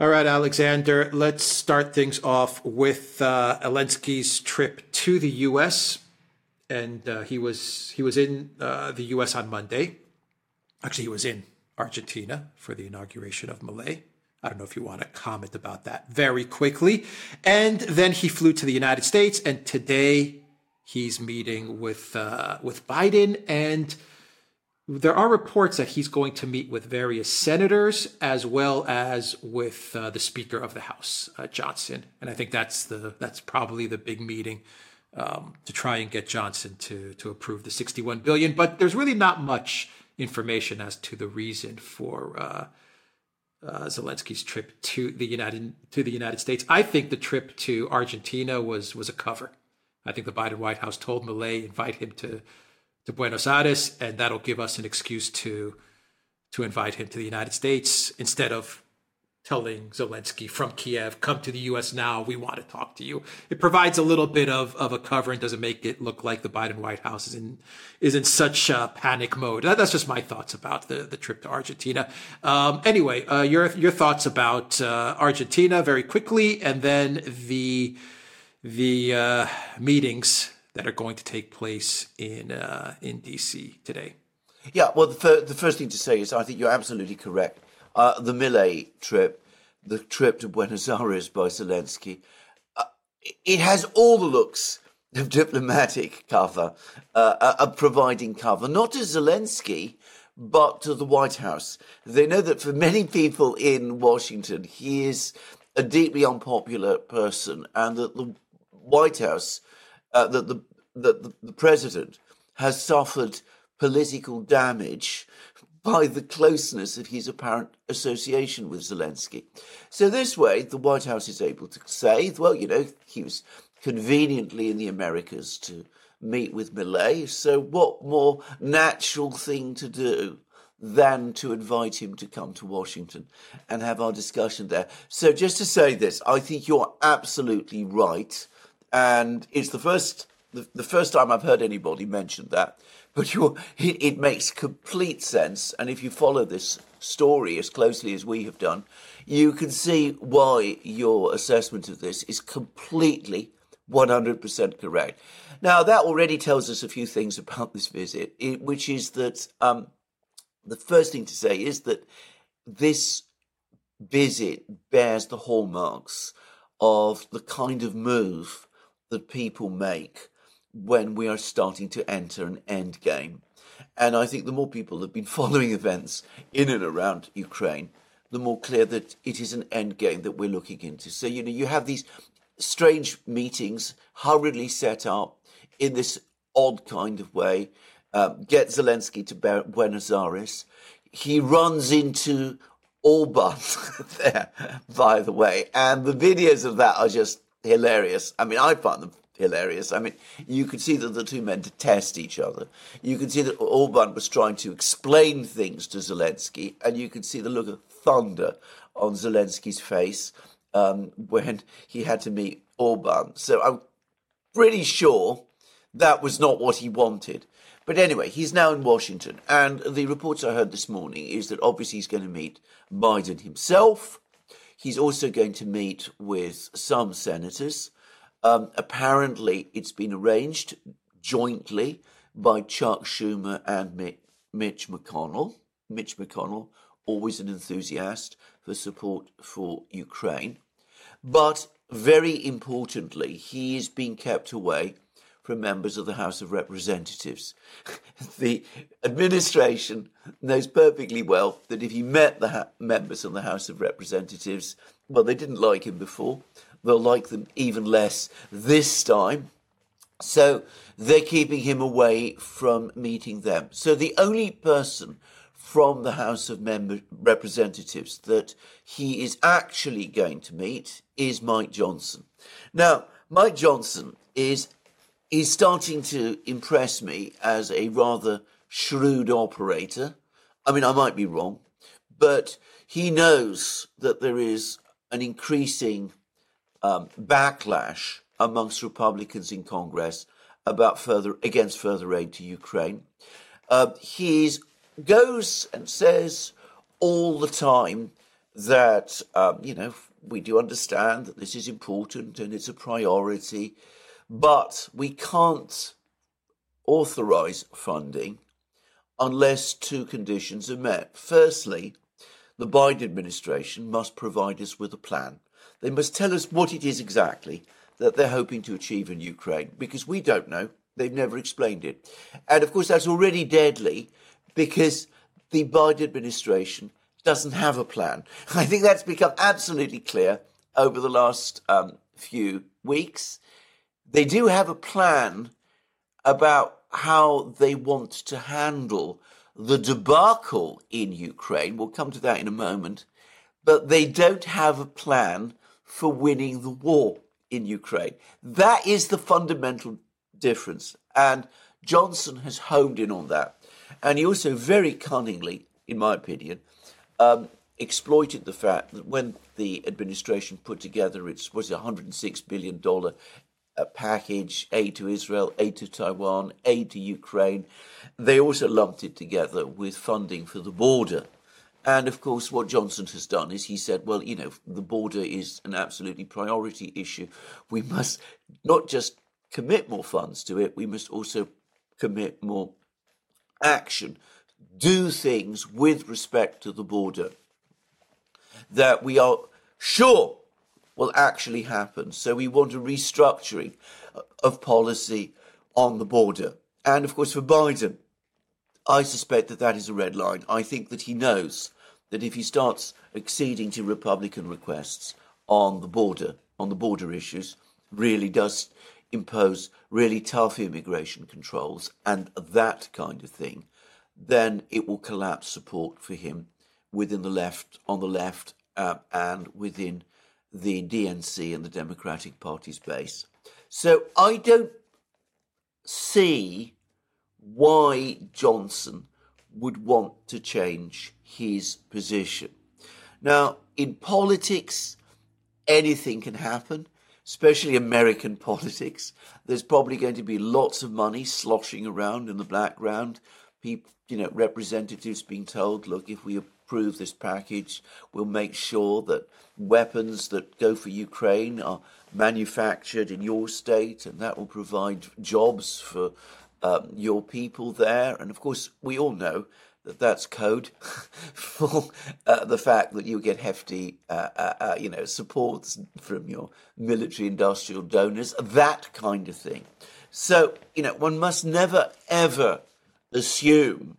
All right, Alexander, let's start things off with uh, trip to the U.S. And uh, he was he was in uh, the U.S. on Monday. Actually, he was in Argentina for the inauguration of Milei. I don't know if you want to comment about that very quickly. And then he flew to the United States, and today he's meeting with uh, with Biden and there are reports that he's going to meet with various senators as well as with uh, the Speaker of the House, uh, Johnson, and I think that's the that's probably the big meeting um, to try and get Johnson to to approve the 61 billion. But there's really not much information as to the reason for uh, uh Zelensky's trip to the United to the United States. I think the trip to Argentina was was a cover. I think the Biden White House told Milei invite him to to Buenos Aires, and that'll give us an excuse to to invite him to the United States instead of telling Zelensky from Kiev, come to the U.S. now. We want to talk to you. It provides a little bit of, of a cover and doesn't make it look like the Biden White House is in is in such a panic mode. That, that's just my thoughts about the, the trip to Argentina. Um, anyway, uh, your your thoughts about uh, Argentina very quickly, and then the the uh, meetings that are going to take place in uh, in DC today. Yeah, well, the, fir- the, first thing to say is I think you're absolutely correct. Uh, the Milei trip, the trip to Buenos Aires by Zelensky, uh, it has all the looks of diplomatic cover, uh, uh, of providing cover, not to Zelensky, but to the White House. They know that for many people in Washington, he is a deeply unpopular person, and that the White House uh, that the that the, president has suffered political damage by the closeness of his apparent association with Zelensky. So this way, the White House is able to say, well, you know, he was conveniently in the Americas to meet with Milei. So what more natural thing to do than to invite him to come to Washington and have our discussion there? So just to say this, I think you're absolutely right and it's the first the, the first time I've heard anybody mention that. But it, it makes complete sense, and if you follow this story as closely as we have done, you can see why your assessment of this is completely 100% correct. Now, that already tells us a few things about this visit, which is that um, the first thing to say is that this visit bears the hallmarks of the kind of move that people make when we are starting to enter an end game. And I think the more people have been following events in and around Ukraine, the more clear that it is an end game that we're looking into. So, you know, you have these strange meetings hurriedly set up in this odd kind of way. Um, get Zelensky to Buenos Aires. He runs into Orban there, by the way. And the videos of that are just hilarious. I mean, I find them hilarious. I mean, you could see that the two men detest each other. You could see that Orban was trying to explain things to Zelensky, and you could see the look of thunder on Zelensky's face um, when he had to meet Orban. So I'm pretty sure that was not what he wanted. But anyway, he's now in Washington, and the reports I heard this morning is that obviously he's going to meet Biden himself. He's also going to meet with some senators. Um, apparently, it's been arranged jointly by Chuck Schumer and Mitch McConnell. Mitch McConnell, always an enthusiast for support for Ukraine. But very importantly, he is being kept away from members of the House of Representatives. the administration knows perfectly well that if he met the ha- members of the House of Representatives, well, they didn't like him before, they'll like them even less this time. So they're keeping him away from meeting them. So the only person from the House of Member- Representatives that he is actually going to meet is Mike Johnson. Now, Mike Johnson is he's starting to impress me as a rather shrewd operator. I mean, I might be wrong, but he knows that there is an increasing um, backlash amongst Republicans in Congress about further against further aid to Ukraine. Uh, he goes and says all the time that, um, you know, we do understand that this is important and it's a priority, but we can't authorize funding unless two conditions are met. Firstly, the Biden administration must provide us with a plan. They must tell us what it is exactly that they're hoping to achieve in Ukraine because we don't know. They've never explained it. And of course, that's already deadly because the Biden administration doesn't have a plan. I think that's become absolutely clear over the last um, few weeks. They do have a plan about how they want to handle the debacle in Ukraine. We'll come to that in a moment. But they don't have a plan for winning the war in Ukraine. That is the fundamental difference. And Johnson has honed in on that. And he also very cunningly, in my opinion, um, exploited the fact that when the administration put together its was a hundred and six billion uh, package, aid to Israel, aid to Taiwan, aid to Ukraine, they also lumped it together with funding for the border. And of course, what Johnson has done is he said, well, you know, the border is an absolutely priority issue. We must not just commit more funds to it, we must also commit more action, do things with respect to the border that we are sure will actually happen. So we want a restructuring of policy on the border. And of course, for Biden, I suspect that that is a red line. I think that he knows that if he starts acceding to Republican requests on the border, on the border issues, really does impose really tough immigration controls and that kind of thing, then it will collapse support for him within the left, on the left, uh, and within the DNC and the Democratic Party's base. So I don't see why Johnson would want to change his position. Now, in politics, anything can happen, especially American politics. There's probably going to be lots of money sloshing around in the background. People, you know, representatives being told, look, if we approve this package, we'll make sure that weapons that go for Ukraine are manufactured in your state, and that will provide jobs for um, your people there. And of course, we all know that that's code for uh, the fact that you get hefty, uh, uh, uh, you know, supports from your military industrial donors, that kind of thing. So, you know, one must never ever assume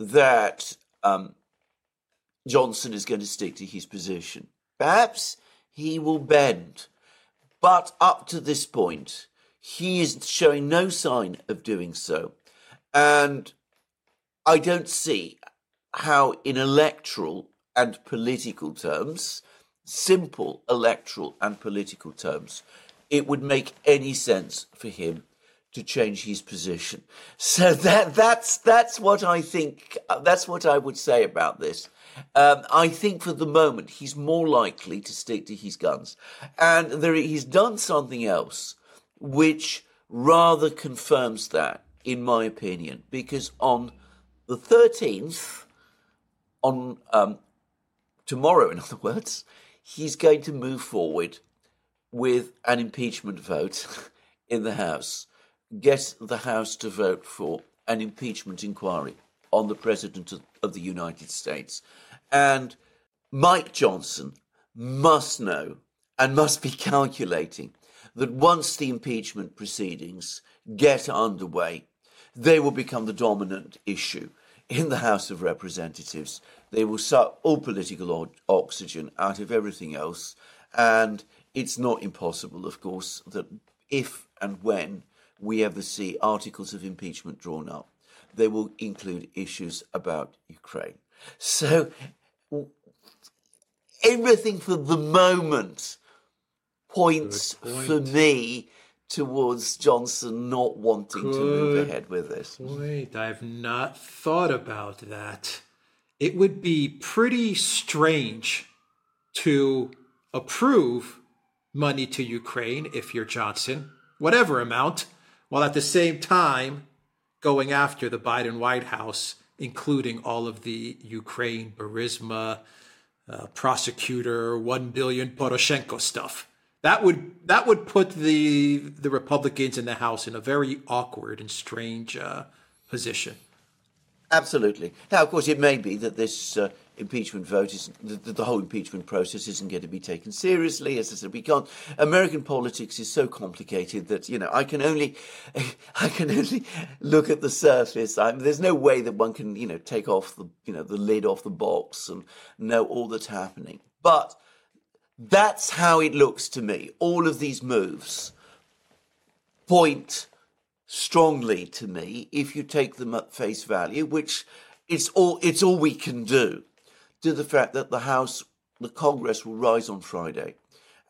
that um, Johnson is going to stick to his position. Perhaps he will bend, but up to this point, he is showing no sign of doing so. And I don't see how, in electoral and political terms, simple electoral and political terms, it would make any sense for him to change his position. So that that's that's what I think. That's what I would say about this. Um, I think for the moment he's more likely to stick to his guns, and there, he's done something else which rather confirms that, in my opinion, because on the 13th, on um, tomorrow, in other words, he's going to move forward with an impeachment vote in the House, get the House to vote for an impeachment inquiry on the President of the United States. And Mike Johnson must know and must be calculating that once the impeachment proceedings get underway, they will become the dominant issue in the House of Representatives. They will suck all political oxygen out of everything else. And it's not impossible, of course, that if and when we ever see articles of impeachment drawn up, they will include issues about Ukraine. So everything for the moment points point. for me towards Johnson not wanting Good to move ahead with this. Wait, I've not thought about that. It would be pretty strange to approve money to Ukraine if you're Johnson, whatever amount, while at the same time going after the Biden White House, including all of the Ukraine Burisma uh, prosecutor one billion Poroshenko stuff. That would that would put the the Republicans in the House in a very awkward and strange uh, position. Absolutely. Now, of course, it may be that this uh, impeachment vote is the, the, whole impeachment process isn't going to be taken seriously. As I said, we can't. American politics is so complicated that you know I can only I can only look at the surface. I, there's no way that one can you know take off the you know the lid off the box and know all that's happening. But that's how it looks to me. All of these moves point strongly to me if you take them at face value, which it's all it's all we can do, to the fact that the House, the Congress will rise on Friday,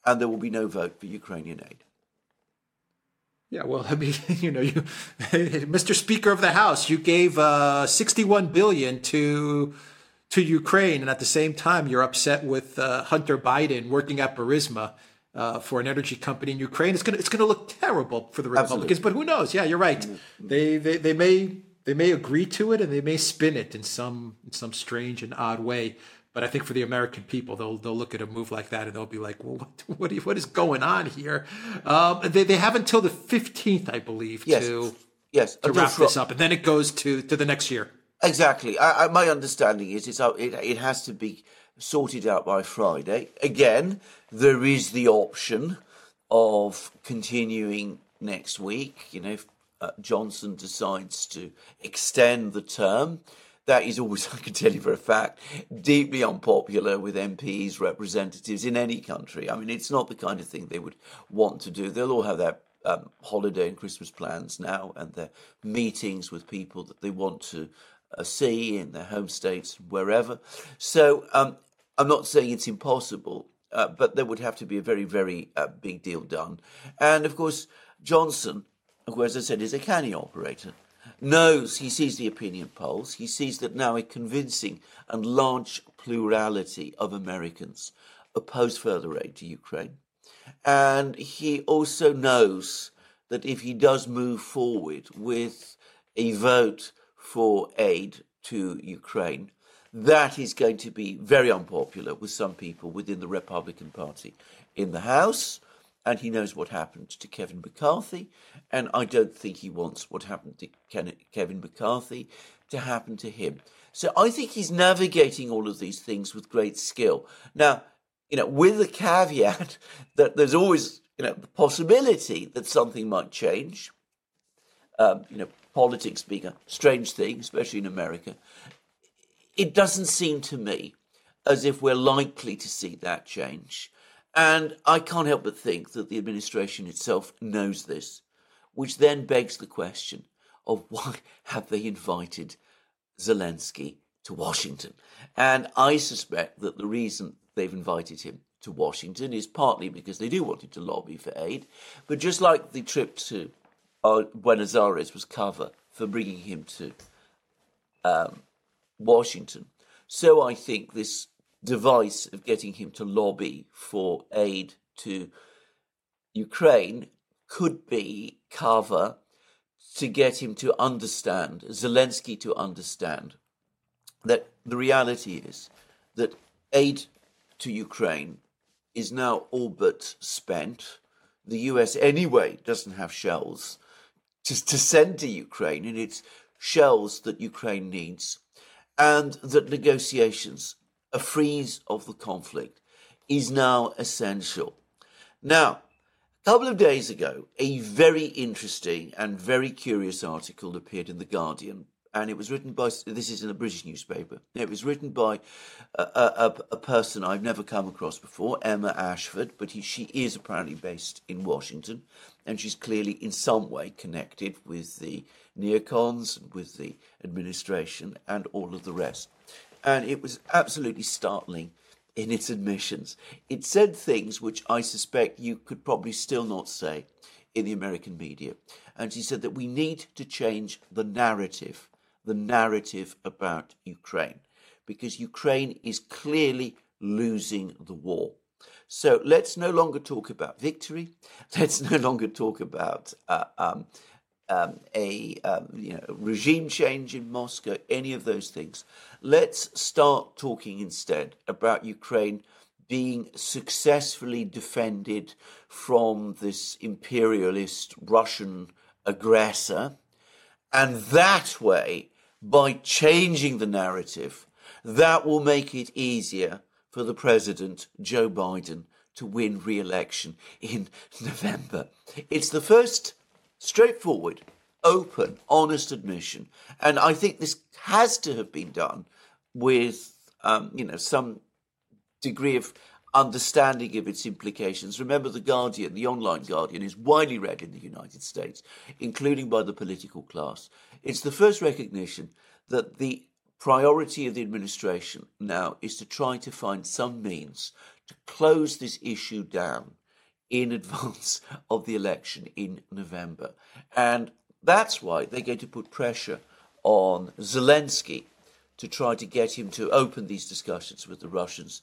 and there will be no vote for Ukrainian aid. Yeah, well, I mean, you know, you, Mr. Speaker of the House, you gave uh, 61 billion to to Ukraine, and at the same time, you're upset with uh, Hunter Biden working at Burisma uh, for an energy company in Ukraine. It's gonna it's gonna look terrible for the Republicans. Absolutely. But who knows? Yeah, you're right. Mm-hmm. They, they they may they may agree to it and they may spin it in some in some strange and odd way. But I think for the American people, they'll they'll look at a move like that and they'll be like, "Well, what what, what is going on here?" Um, they they have until the fifteenth, I believe, yes. to yes to wrap this up, and then it goes to to the next year. Exactly. I, I, my understanding is it's it, it has to be sorted out by Friday. Again, there is the option of continuing next week. You know, uh, Johnson decides to extend the term, that is always, I can tell you for a fact, deeply unpopular with MPs, representatives in any country. I mean, it's not the kind of thing they would want to do. They'll all have their um, holiday and Christmas plans now and their meetings with people that they want to uh, see in their home states, wherever. So um, I'm not saying it's impossible, uh, but there would have to be a very, very uh, big deal done. And of course, Johnson, who, as I said, is a canny operator, knows he sees the opinion polls. He sees that now a convincing and large plurality of Americans oppose further aid to Ukraine. And he also knows that if he does move forward with a vote for aid to Ukraine, that is going to be very unpopular with some people within the Republican Party in the House. And he knows what happened to Kevin McCarthy. And I don't think he wants what happened to Kevin McCarthy to happen to him. So I think he's navigating all of these things with great skill. Now, you know, with the caveat that there's always, you know, the possibility that something might change. Um, you know, politics being a strange thing, especially in America it doesn't seem to me as if we're likely to see that change. And I can't help but think that the administration itself knows this, which then begs the question of why have they invited Zelensky to Washington? And I suspect that the reason they've invited him to Washington is partly because they do want him to lobby for aid, but just like the trip to uh, Buenos Aires was cover for bringing him to um, Washington. So I think this device of getting him to lobby for aid to Ukraine could be cover to get him to understand, Zelensky to understand, that the reality is that aid to Ukraine is now all but spent. The US, anyway, doesn't have shells to, to send to Ukraine, and it's shells that Ukraine needs and that negotiations, a freeze of the conflict, is now essential. Now, a couple of days ago, a very interesting and very curious article appeared in The Guardian, and it was written by, this is in a British newspaper, it was written by a, a, a person I've never come across before, Emma Ashford, but he, she is apparently based in Washington, and she's clearly in some way connected with the neocons, with the administration, and all of the rest. And it was absolutely startling in its admissions. It said things which I suspect you could probably still not say in the American media. And she said that we need to change the narrative, the narrative about Ukraine, because Ukraine is clearly losing the war. So let's no longer talk about victory. Let's no longer talk about uh, um, um, a um, you know, regime change in Moscow, any of those things. Let's start talking instead about Ukraine being successfully defended from this imperialist Russian aggressor. And that way, by changing the narrative, that will make it easier for the president, Joe Biden, to win re election in November. It's the first straightforward, open, honest admission. And I think this has to have been done with, um, you know, some degree of understanding of its implications. Remember, The Guardian, the online Guardian, is widely read in the United States, including by the political class. It's the first recognition that the priority of the administration now is to try to find some means to close this issue down in advance of the election in November. And that's why they're going to put pressure on Zelensky to try to get him to open these discussions with the Russians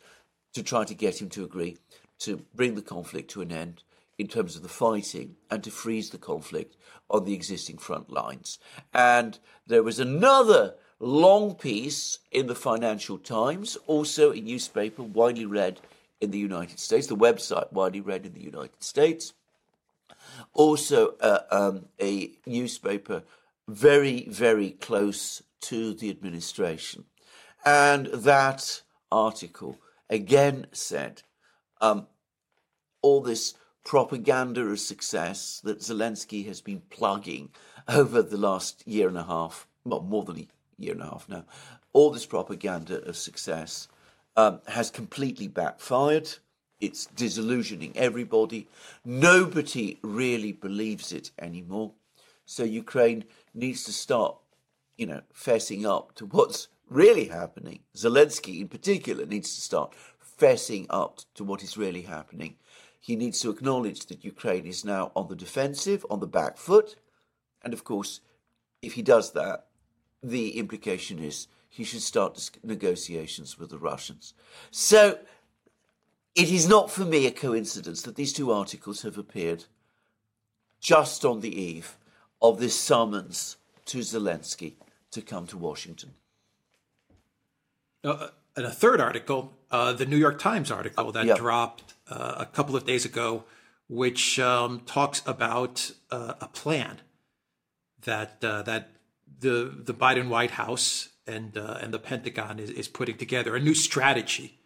to try to get him to agree to bring the conflict to an end in terms of the fighting and to freeze the conflict on the existing front lines. And there was another long piece in the Financial Times, also a newspaper widely read in the United States, the website widely read in the United States, also uh, um, a newspaper very, very close to the administration. And that article again said um, all this propaganda of success that Zelensky has been plugging over the last year and a half, well, more than a year and a half now, all this propaganda of success um, has completely backfired. It's disillusioning everybody. Nobody really believes it anymore. So Ukraine needs to start, you know, fessing up to what's really happening. Zelensky, in particular, needs to start fessing up to what is really happening. He needs to acknowledge that Ukraine is now on the defensive, on the back foot. And of course, if he does that, the implication is he should start negotiations with the Russians. So it is not for me a coincidence that these two articles have appeared just on the eve of this summons to Zelensky to come to Washington. Uh, and a third article, uh, the New York Times article that yep. dropped uh, a couple of days ago, which um, talks about uh, a plan that uh, that the the Biden White House and uh, and the Pentagon is, is putting together a new strategy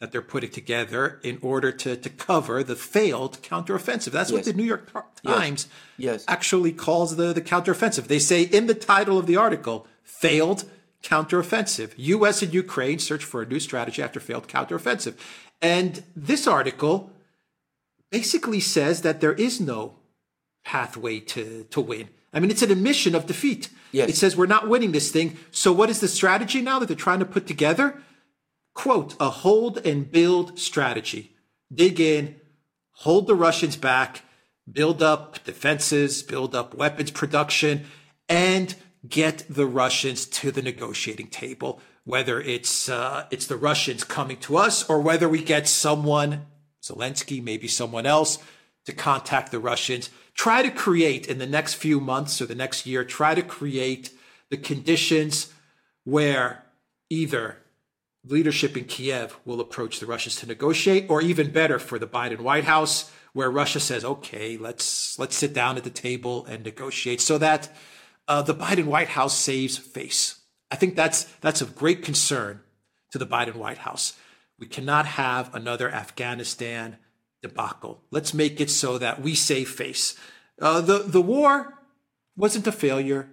that they're putting together in order to to cover the failed counteroffensive. That's yes. what the New York Times yes. Yes. actually calls the the counteroffensive. They say in the title of the article, "Failed counteroffensive. U.S. and Ukraine search for a new strategy after failed counteroffensive." And this article basically says that there is no pathway to to win. I mean, it's an admission of defeat. Yes. It says we're not winning this thing. So what is the strategy now that they're trying to put together? Quote, a hold and build strategy. Dig in, hold the Russians back, build up defenses, build up weapons production, and get the Russians to the negotiating table. Whether it's uh, it's the Russians coming to us or whether we get someone, Zelensky, maybe someone else, to contact the Russians try to create in the next few months or the next year, try to create the conditions where either leadership in Kiev will approach the Russians to negotiate, or even better for the Biden White House, where Russia says, "Okay, let's let's sit down at the table and negotiate," so that uh, the Biden White House saves face. I think that's that's of great concern to the Biden White House. We cannot have another Afghanistan debacle. Let's make it so that we save face. Uh, the the war wasn't a failure;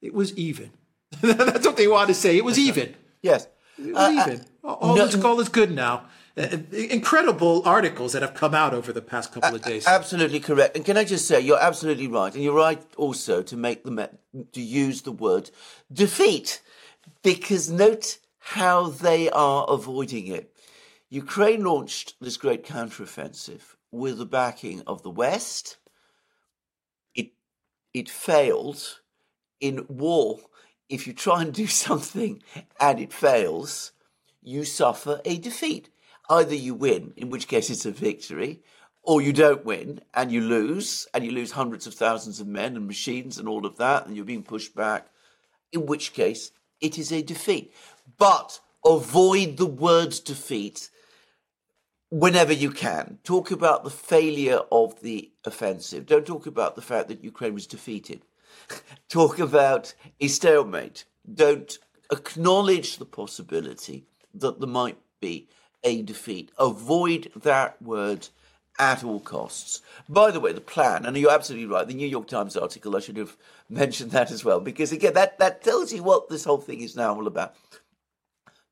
it was even. That's what they want to say. It was even. Yes, it was uh, even. Uh, all, no, is, all is good now. Uh, incredible articles that have come out over the past couple of days. Absolutely correct. And can I just say, you're absolutely right, and you're right also to make the to use the word defeat, because note how they are avoiding it. Ukraine launched this great counteroffensive with the backing of the West. It it failed in war. If you try and do something and it fails, you suffer a defeat. Either you win, in which case it's a victory, or you don't win and you lose, and you lose hundreds of thousands of men and machines and all of that, and you're being pushed back, in which case it is a defeat. But avoid the word defeat whenever you can. Talk about the failure of the offensive. Don't talk about the fact that Ukraine was defeated. talk about a stalemate. Don't acknowledge the possibility that there might be a defeat. Avoid that word at all costs. By the way, the plan, and you're absolutely right, the New York Times article, I should have mentioned that as well, because again, that, that tells you what this whole thing is now all about.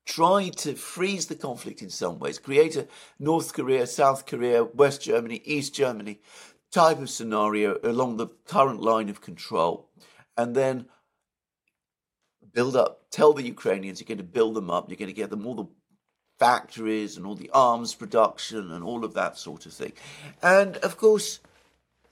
Try to freeze the conflict in some ways, create a North Korea, South Korea, West Germany, East Germany type of scenario along the current line of control, and then build up, tell the Ukrainians you're going to build them up, you're going to get them all the factories and all the arms production and all of that sort of thing. And of course,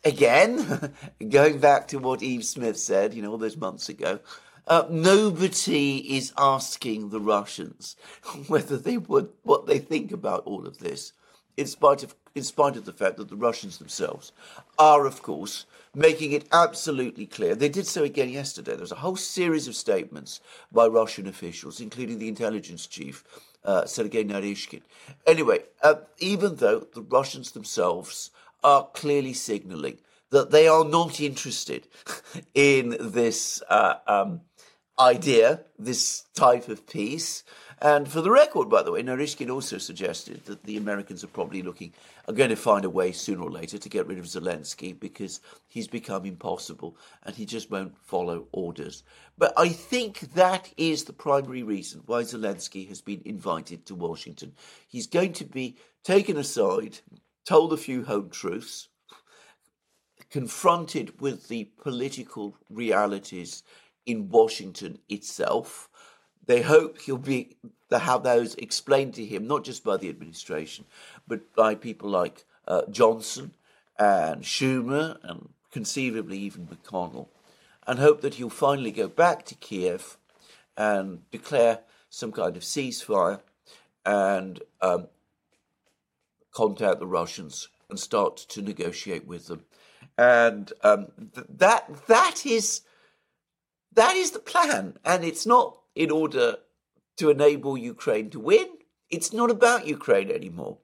again, going back to what Eve Smith said, you know, all those months ago, uh, nobody is asking the Russians whether they would what they think about all of this, in spite of in spite of the fact that the Russians themselves are, of course, making it absolutely clear. They did so again yesterday. There was a whole series of statements by Russian officials, including the intelligence chief, uh, Sergei Naryshkin. Anyway, uh, even though the Russians themselves are clearly signaling that they are not interested in this uh, um, idea, this type of peace, and for the record, by the way, Naryshkin also suggested that the Americans are probably looking, are going to find a way sooner or later to get rid of Zelensky because he's become impossible and he just won't follow orders. But I think that is the primary reason why Zelensky has been invited to Washington. He's going to be taken aside, told a few home truths, confronted with the political realities in Washington itself they hope he'll be to have those explained to him, not just by the administration, but by people like uh, Johnson and Schumer and conceivably even McConnell, and hope that he'll finally go back to Kiev and declare some kind of ceasefire and um, contact the Russians and start to negotiate with them. And um, th- that that is that is the plan, and it's not in order to enable Ukraine to win. It's not about Ukraine anymore.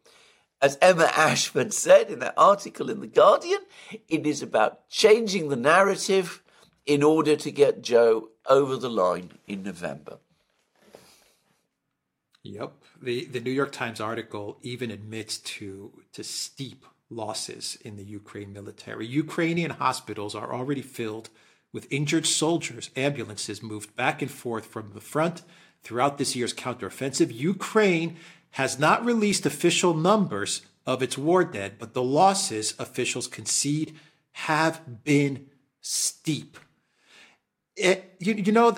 As Emma Ashford said in that article in The Guardian, it is about changing the narrative in order to get Joe over the line in November. Yep. The the New York Times article even admits to to steep losses in the Ukraine military. Ukrainian hospitals are already filled with injured soldiers, ambulances moved back and forth from the front throughout this year's counteroffensive. Ukraine has not released official numbers of its war dead, but the losses officials concede have been steep. It, you, you know,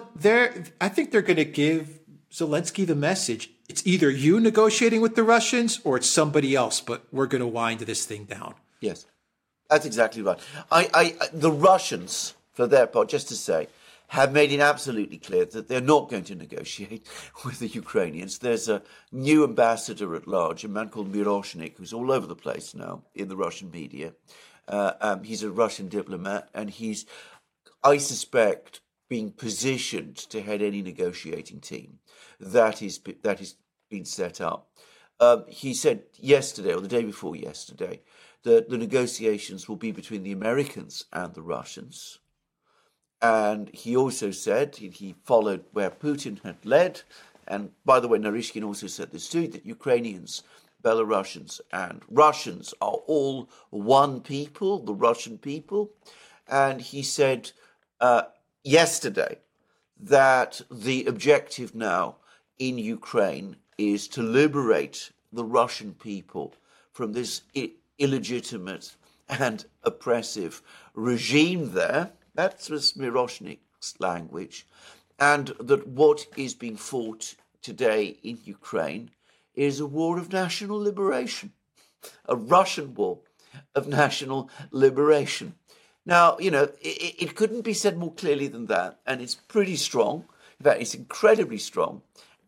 I think they're going to give Zelensky the message it's either you negotiating with the Russians or it's somebody else, but we're going to wind this thing down. Yes, that's exactly right. I, I, the Russians for their part, just to say, have made it absolutely clear that they're not going to negotiate with the Ukrainians. There's a new ambassador at large, a man called Miroshnik, who's all over the place now in the Russian media. Uh, um, he's a Russian diplomat, and he's, I suspect, being positioned to head any negotiating team that is that is being set up. Um, he said yesterday, or the day before yesterday, that the negotiations will be between the Americans and the Russians and he also said he followed where Putin had led. And by the way, Naryshkin also said this too that Ukrainians, Belarusians, and Russians are all one people, the Russian people. And he said uh, yesterday that the objective now in Ukraine is to liberate the Russian people from this illegitimate and oppressive regime there that was Miroshnik's language. And that what is being fought today in Ukraine is a war of national liberation, a Russian war of national liberation. Now, you know, it, it, couldn't be said more clearly than that, and it's pretty strong. In fact, it's incredibly strong.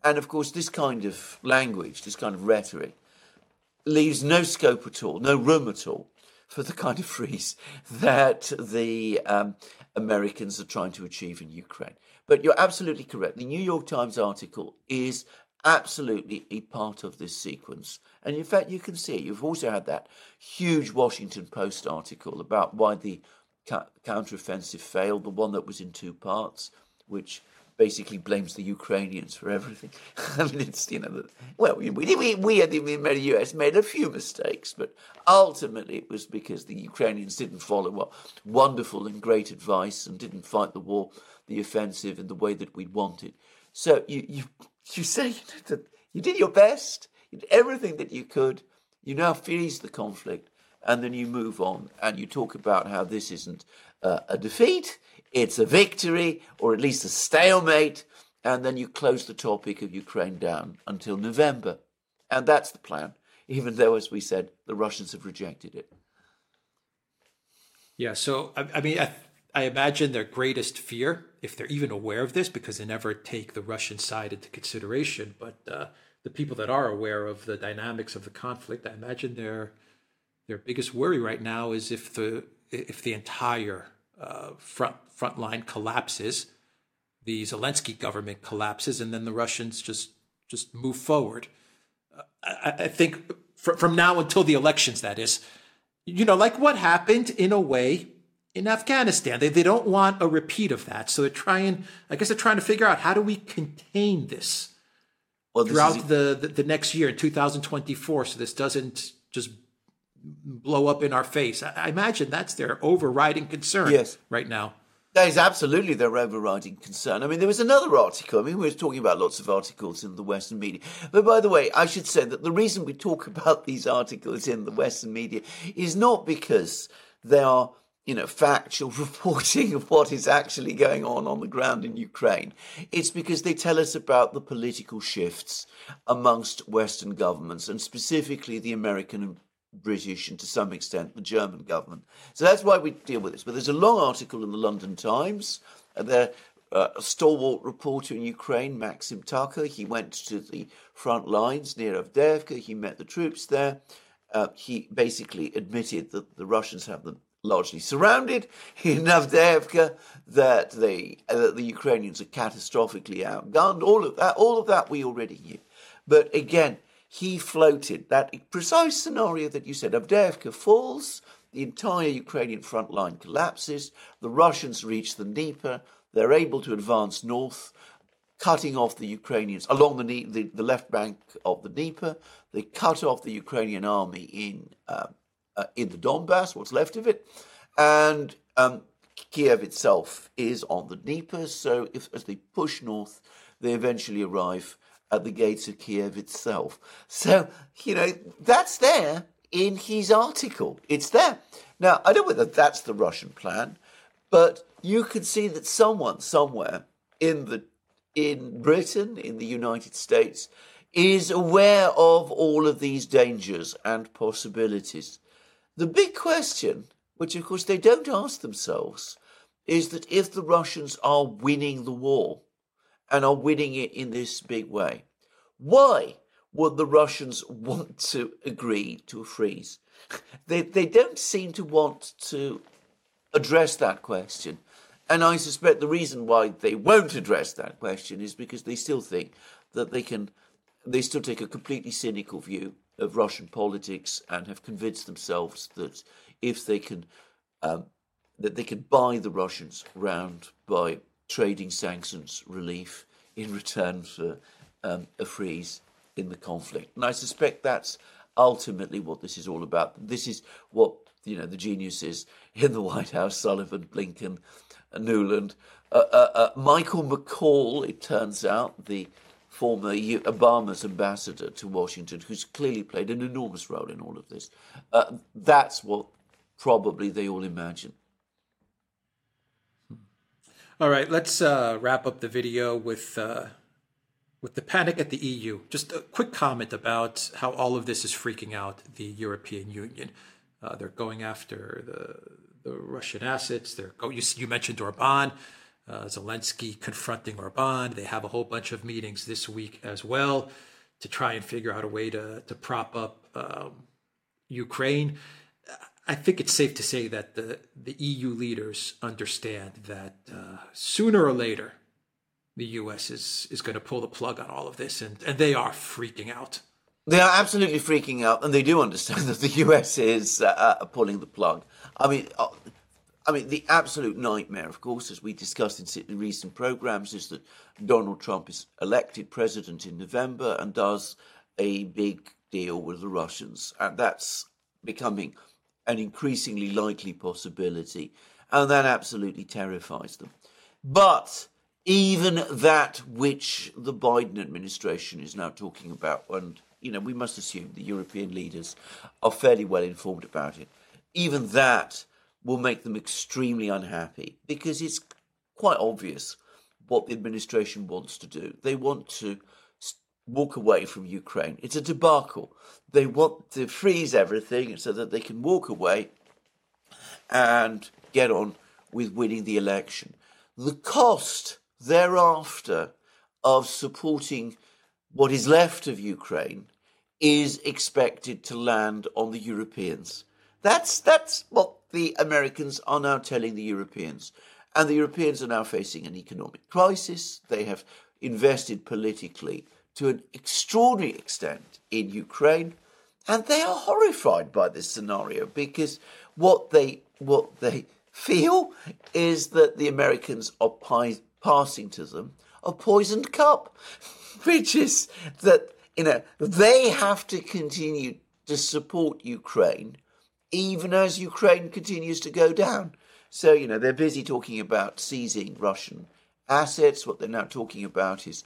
And of course, this kind of language, this kind of rhetoric, leaves no scope at all, no room at all for the kind of freeze that the um, Americans are trying to achieve in Ukraine. But you're absolutely correct. The New York Times article is absolutely a part of this sequence. And in fact, you can see it. You've also had that huge Washington Post article about why the counteroffensive failed, the one that was in two parts, which basically blames the Ukrainians for everything. I mean, it's, you know, well, we, we, we in the US made a few mistakes, but ultimately it was because the Ukrainians didn't follow what wonderful and great advice and didn't fight the war, the offensive in the way that we wanted. So you, you, you say that you did your best, you did everything that you could, you now freeze the conflict, and then you move on and you talk about how this isn't uh, a defeat, it's a victory or at least a stalemate, and then you close the topic of Ukraine down until November. And that's the plan, even though, as we said, the Russians have rejected it. Yeah, so I, I mean, I, I imagine their greatest fear, if they're even aware of this, because they never take the Russian side into consideration, but uh, the people that are aware of the dynamics of the conflict, I imagine their their biggest worry right now is if the if the entire uh, front front line collapses, the Zelensky government collapses, and then the Russians just just move forward. Uh, I, I, think fr- from now until the elections, that is, you know, like what happened in a way in Afghanistan. They they don't want a repeat of that, so they're trying. I guess they're trying to figure out how do we contain this. Well, throughout is... the, the the next year in 2024, so this doesn't just blow up in our face. I imagine that's their overriding concern yes. right now. That is absolutely their overriding concern. I mean, there was another article. I mean, we were talking about lots of articles in the Western media. But by the way, I should say that the reason we talk about these articles in the Western media is not because they are, you know, factual reporting of what is actually going on on the ground in Ukraine. It's because they tell us about the political shifts amongst Western governments and specifically the American British and to some extent the German government. So that's why we deal with this. But there's a long article in the London Times. There, uh, a stalwart reporter in Ukraine, Maxim Tucker, he went to the front lines near Avdiivka. He met the troops there. Uh, he basically admitted that the Russians have them largely surrounded in Avdiivka, that they uh, that the Ukrainians are catastrophically outgunned. All of that, all of that we already knew. But again, he floated that precise scenario that you said. Avdiivka falls, the entire Ukrainian front line collapses, the Russians reach the Dnieper, they're able to advance north, cutting off the Ukrainians along the, the, the left bank of the Dnieper. They cut off the Ukrainian army in, uh, uh, in the Donbass, what's left of it, and um, Kiev itself is on the Dnieper. So if, as they push north, they eventually arrive at the gates of Kiev itself. So, you know, that's there in his article. It's there. Now, I don't know whether that's the Russian plan, but you can see that someone somewhere in the in Britain, in the United States, is aware of all of these dangers and possibilities. The big question, which of course they don't ask themselves, is that if the Russians are winning the war, and are winning it in this big way. Why would the Russians want to agree to a freeze? They, they don't seem to want to address that question. And I suspect the reason why they won't address that question is because they still think that they can, they still take a completely cynical view of Russian politics and have convinced themselves that if they can, um, that they can buy the Russians round by trading sanctions relief in return for um, a freeze in the conflict. And I suspect that's ultimately what this is all about. This is what you know the geniuses in the White House: Sullivan, Blinken, Nuland, uh, uh, uh, Michael McFaul. It turns out the former Obama's ambassador to Washington, who's clearly played an enormous role in all of this. Uh, that's what probably they all imagine. All right, let's uh, wrap up the video with uh, with the panic at the EU. Just a quick comment about how all of this is freaking out the European Union. Uh, they're going after the the Russian assets. They're go, you, you mentioned Orban, uh, Zelensky confronting Orban. They have a whole bunch of meetings this week as well. to try and figure out a way to to prop up um, Ukraine. I think it's safe to say that the the EU leaders understand that uh, sooner or later the U.S. is is going to pull the plug on all of this, and and they are freaking out. They are absolutely freaking out, and they do understand that the US is uh, uh, pulling the plug. I mean, uh, I mean, the absolute nightmare, of course, as we discussed in recent programs, is that Donald Trump is elected president in November and does a big deal with the Russians, and that's becoming an increasingly likely possibility, and that absolutely terrifies them. But even that which the Biden administration is now talking about, and you know, we must assume the European leaders are fairly well informed about it. Even that will make them extremely unhappy because it's quite obvious what the administration wants to do. They want to walk away from Ukraine. It's a debacle. They want to freeze everything so that they can walk away and get on with winning the election. The cost thereafter of supporting what is left of Ukraine is expected to land on the Europeans. That's that's what the Americans are now telling the Europeans. And the Europeans are now facing an economic crisis. They have invested politically to an extraordinary extent in Ukraine. And they are horrified by this scenario because what they what they feel is that the Americans are pi- passing to them a poisoned cup which is that you know they have to continue to support Ukraine even as Ukraine continues to go down. So you know they're busy talking about seizing Russian assets. What they're now talking about is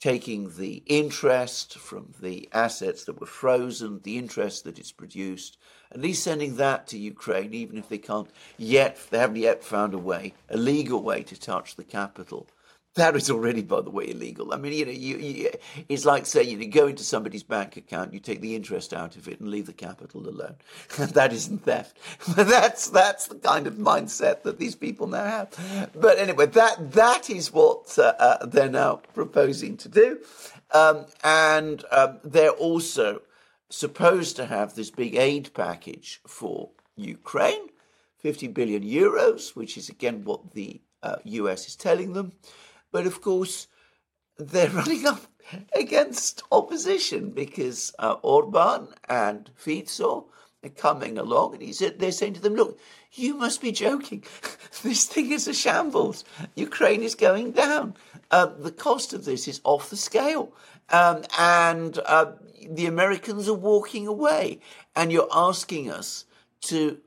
taking the interest from the assets that were frozen, the interest that is produced, at least sending that to Ukraine, even if they can't yet, they haven't yet found a way, a legal way to touch the capital. That is already, by the way, illegal. I mean, you know, you, you, it's like saying you, know, go into somebody's bank account, you take the interest out of it, and leave the capital alone. that isn't theft. that's that's the kind of mindset that these people now have. But anyway, that that is what uh, uh, they're now proposing to do, um, and um, they're also supposed to have this big aid package for Ukraine, 50 billion euros, which is again what the uh, US is telling them. But of course, they're running up against opposition because uh, Orban and Fico are coming along, and he's, they're saying to them, "Look, you must be joking. this thing is a shambles. Ukraine is going down. Um, the cost of this is off the scale, um, and uh, the Americans are walking away. And you're asking us to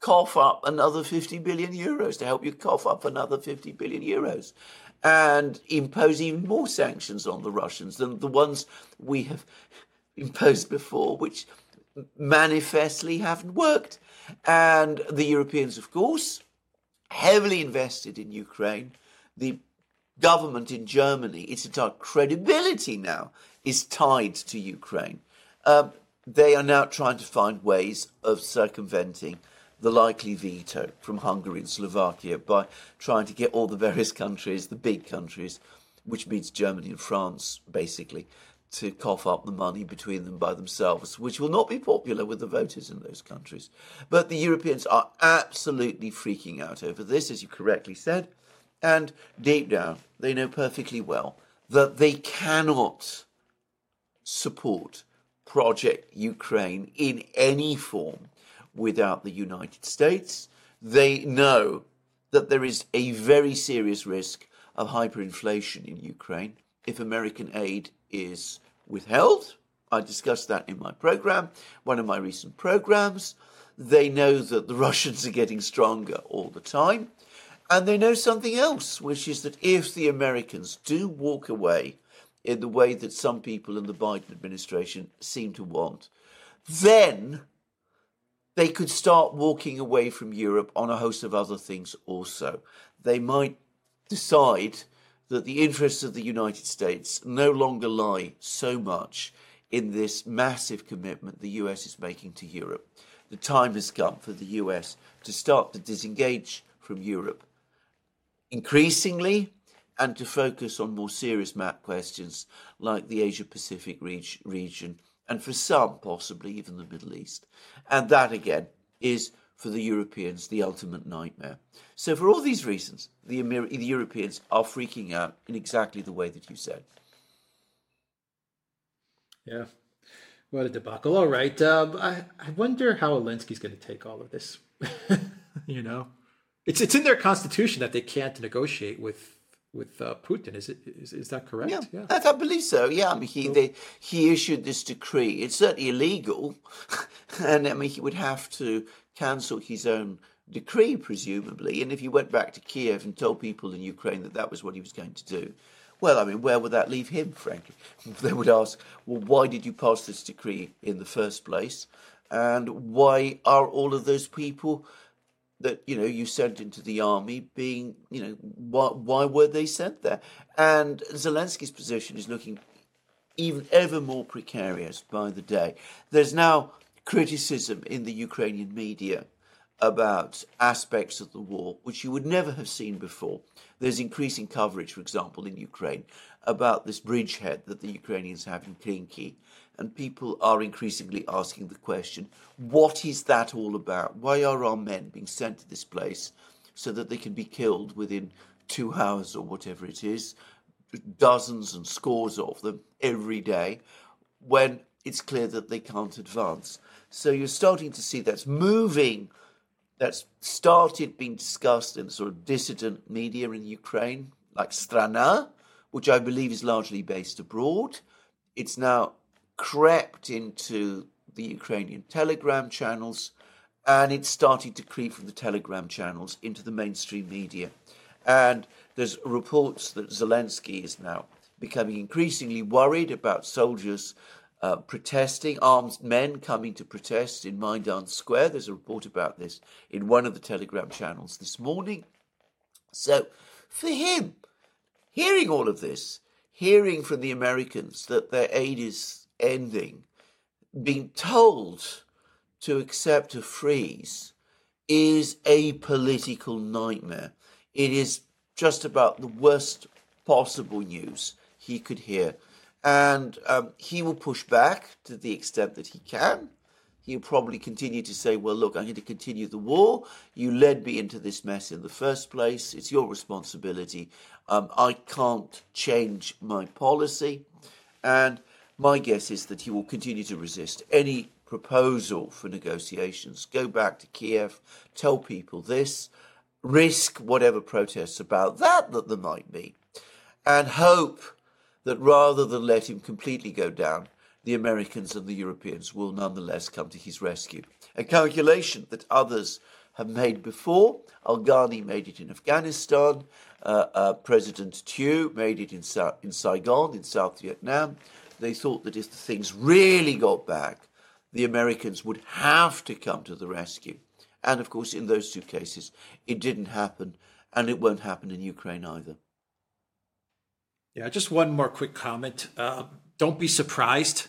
cough up another 50 billion euros to help you cough up another 50 billion euros and impose even more sanctions on the Russians than the ones we have imposed before, which manifestly haven't worked. And the Europeans, of course, heavily invested in Ukraine. The government in Germany, its entire credibility now is tied to Ukraine. Um, they are now trying to find ways of circumventing the likely veto from Hungary and Slovakia by trying to get all the various countries, the big countries, which means Germany and France, basically, to cough up the money between them by themselves, which will not be popular with the voters in those countries. But the Europeans are absolutely freaking out over this, as you correctly said. And deep down, they know perfectly well that they cannot support Project Ukraine in any form without the United States. They know that there is a very serious risk of hyperinflation in Ukraine if American aid is withheld. I discussed that in my program, one of my recent programs. They know that the Russians are getting stronger all the time. And they know something else, which is that if the Americans do walk away in the way that some people in the Biden administration seem to want, then they could start walking away from Europe on a host of other things also. They might decide that the interests of the United States no longer lie so much in this massive commitment the US is making to Europe. The time has come for the US to start to disengage from Europe increasingly and to focus on more serious map questions like the Asia Pacific reg- region and for some, possibly even the Middle East. And that again is for the Europeans the ultimate nightmare. So, for all these reasons, the, Amer- the Europeans are freaking out in exactly the way that you said. Yeah. What a debacle. All right. Um, I, I wonder how Zelensky's going to take all of this. you know, it's it's in their constitution that they can't negotiate with with uh, Putin. Is it is, is that correct? Yeah, yeah. I, believe so. Yeah, I mean he they, he issued this decree. It's certainly illegal, and I mean he would have to cancel his own decree, presumably. And if he went back to Kiev and told people in Ukraine that that was what he was going to do, well, I mean, where would that leave him, frankly? They would ask, well, why did you pass this decree in the first place? And why are all of those people that, you know, you sent into the army being, you know, why, why were they sent there? And Zelensky's position is looking even ever more precarious by the day. There's now criticism in the Ukrainian media about aspects of the war which you would never have seen before. There's increasing coverage, for example, in Ukraine about this bridgehead that the Ukrainians have in Krynky. And people are increasingly asking the question what is that all about? Why are our men being sent to this place so that they can be killed within two hours or whatever it is? Dozens and scores of them every day when it's clear that they can't advance. So you're starting to see that's moving that's started being discussed in sort of dissident media in Ukraine, like Strana, which I believe is largely based abroad. It's now crept into the Ukrainian Telegram channels, and it's starting to creep from the Telegram channels into the mainstream media. And there's reports that Zelensky is now becoming increasingly worried about soldiers uh, protesting, armed men coming to protest in Maidan Square. There's a report about this in one of the Telegram channels this morning. So, for him, hearing all of this, hearing from the Americans that their aid is ending, being told to accept a freeze, is a political nightmare. It is just about the worst possible news he could hear and um, he will push back to the extent that he can. He'll probably continue to say, Well, look, I'm going to continue the war. You led me into this mess in the first place. It's your responsibility. Um, I can't change my policy. And my guess is that he will continue to resist any proposal for negotiations. Go back to Kiev, tell people this, risk whatever protests about that that there might be, and hope that rather than let him completely go down, the Americans and the Europeans will nonetheless come to his rescue. A calculation that others have made before. Al Ghani made it in Afghanistan. Uh, uh, President Thieu made it in, Sa- in Saigon, in South Vietnam. They thought that if the things really got back, the Americans would have to come to the rescue. And of course, in those two cases, it didn't happen, and it won't happen in Ukraine either. Yeah, just one more quick comment. Uh, don't be surprised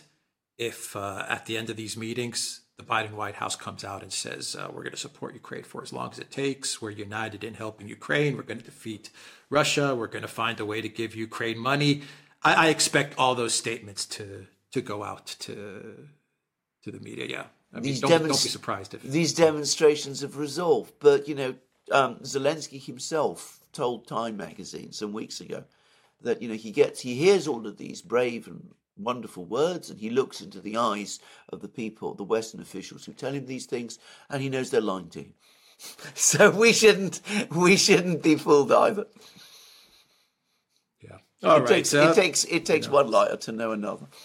if uh, at the end of these meetings, the Biden White House comes out and says, uh, we're going to support Ukraine for as long as it takes. We're united in helping Ukraine. We're going to defeat Russia. We're going to find a way to give Ukraine money. I, I expect all those statements to to go out to to the media. Yeah. I mean, don't, don't, be surprised if these demonstrations have resolved. But you know, um, Zelensky himself told Time magazine some weeks ago that you know he gets he hears all of these brave and wonderful words and he looks into the eyes of the people the western officials who tell him these things and he knows they're lying to him. So we shouldn't we shouldn't be fooled either. Yeah. All it right, takes, so, it takes it takes you know. one liar to know another.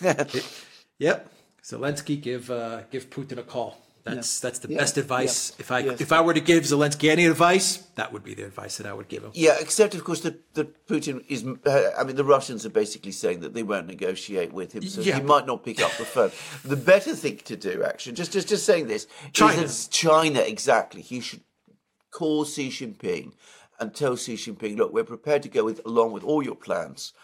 It, yep. Zelensky give uh, give putin a call that's yeah. that's the yeah. best advice. Yeah. If I yes. if I were to give Zelensky any advice, that would be the advice that I would give him. Yeah, except of course that, that Putin is. Uh, I mean, the Russians are basically saying that they won't negotiate with him, so he might not pick up the phone. the better thing to do, actually, just just just saying this, China, China exactly. He should call Xi Jinping and tell Xi Jinping, look, we're prepared to go with along with all your plans.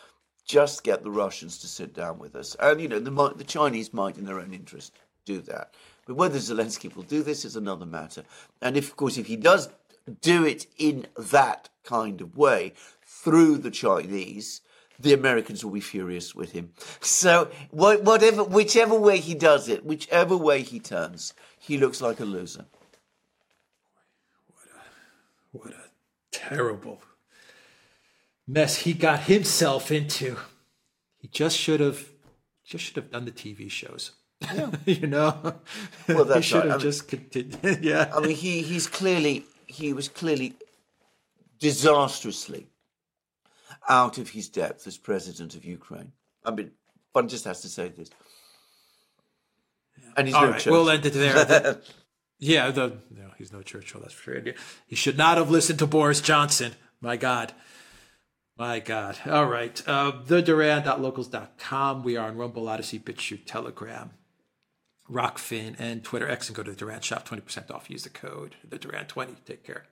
Just get the Russians to sit down with us, and you know the the Chinese might, in their own interest, do that. But whether Zelensky will do this is another matter. And if, of course, if he does do it in that kind of way, through the Chinese, the Americans will be furious with him. So whatever, whichever way he does it, whichever way he turns, he looks like a loser. What a, what a terrible mess he got himself into. He just should have, just should have done the TV shows. Yeah. you know, well, that's he should right. have I mean, just continued. yeah, I mean, he he's clearly he was clearly disastrously out of his depth as president of Ukraine. I mean, one just has to say this. And he's All no right, We'll end it there. yeah, the, no, he's no Churchill, that's for sure. He should not have listened to Boris Johnson. My God. My God. All right. Uh, the Duran.locals.com. We are on Rumble, Odysee, BitChute, Telegram, Rokfin, and Twitter X. And go to the Duran shop, 20% off. Use the code, the Duran20. Take care.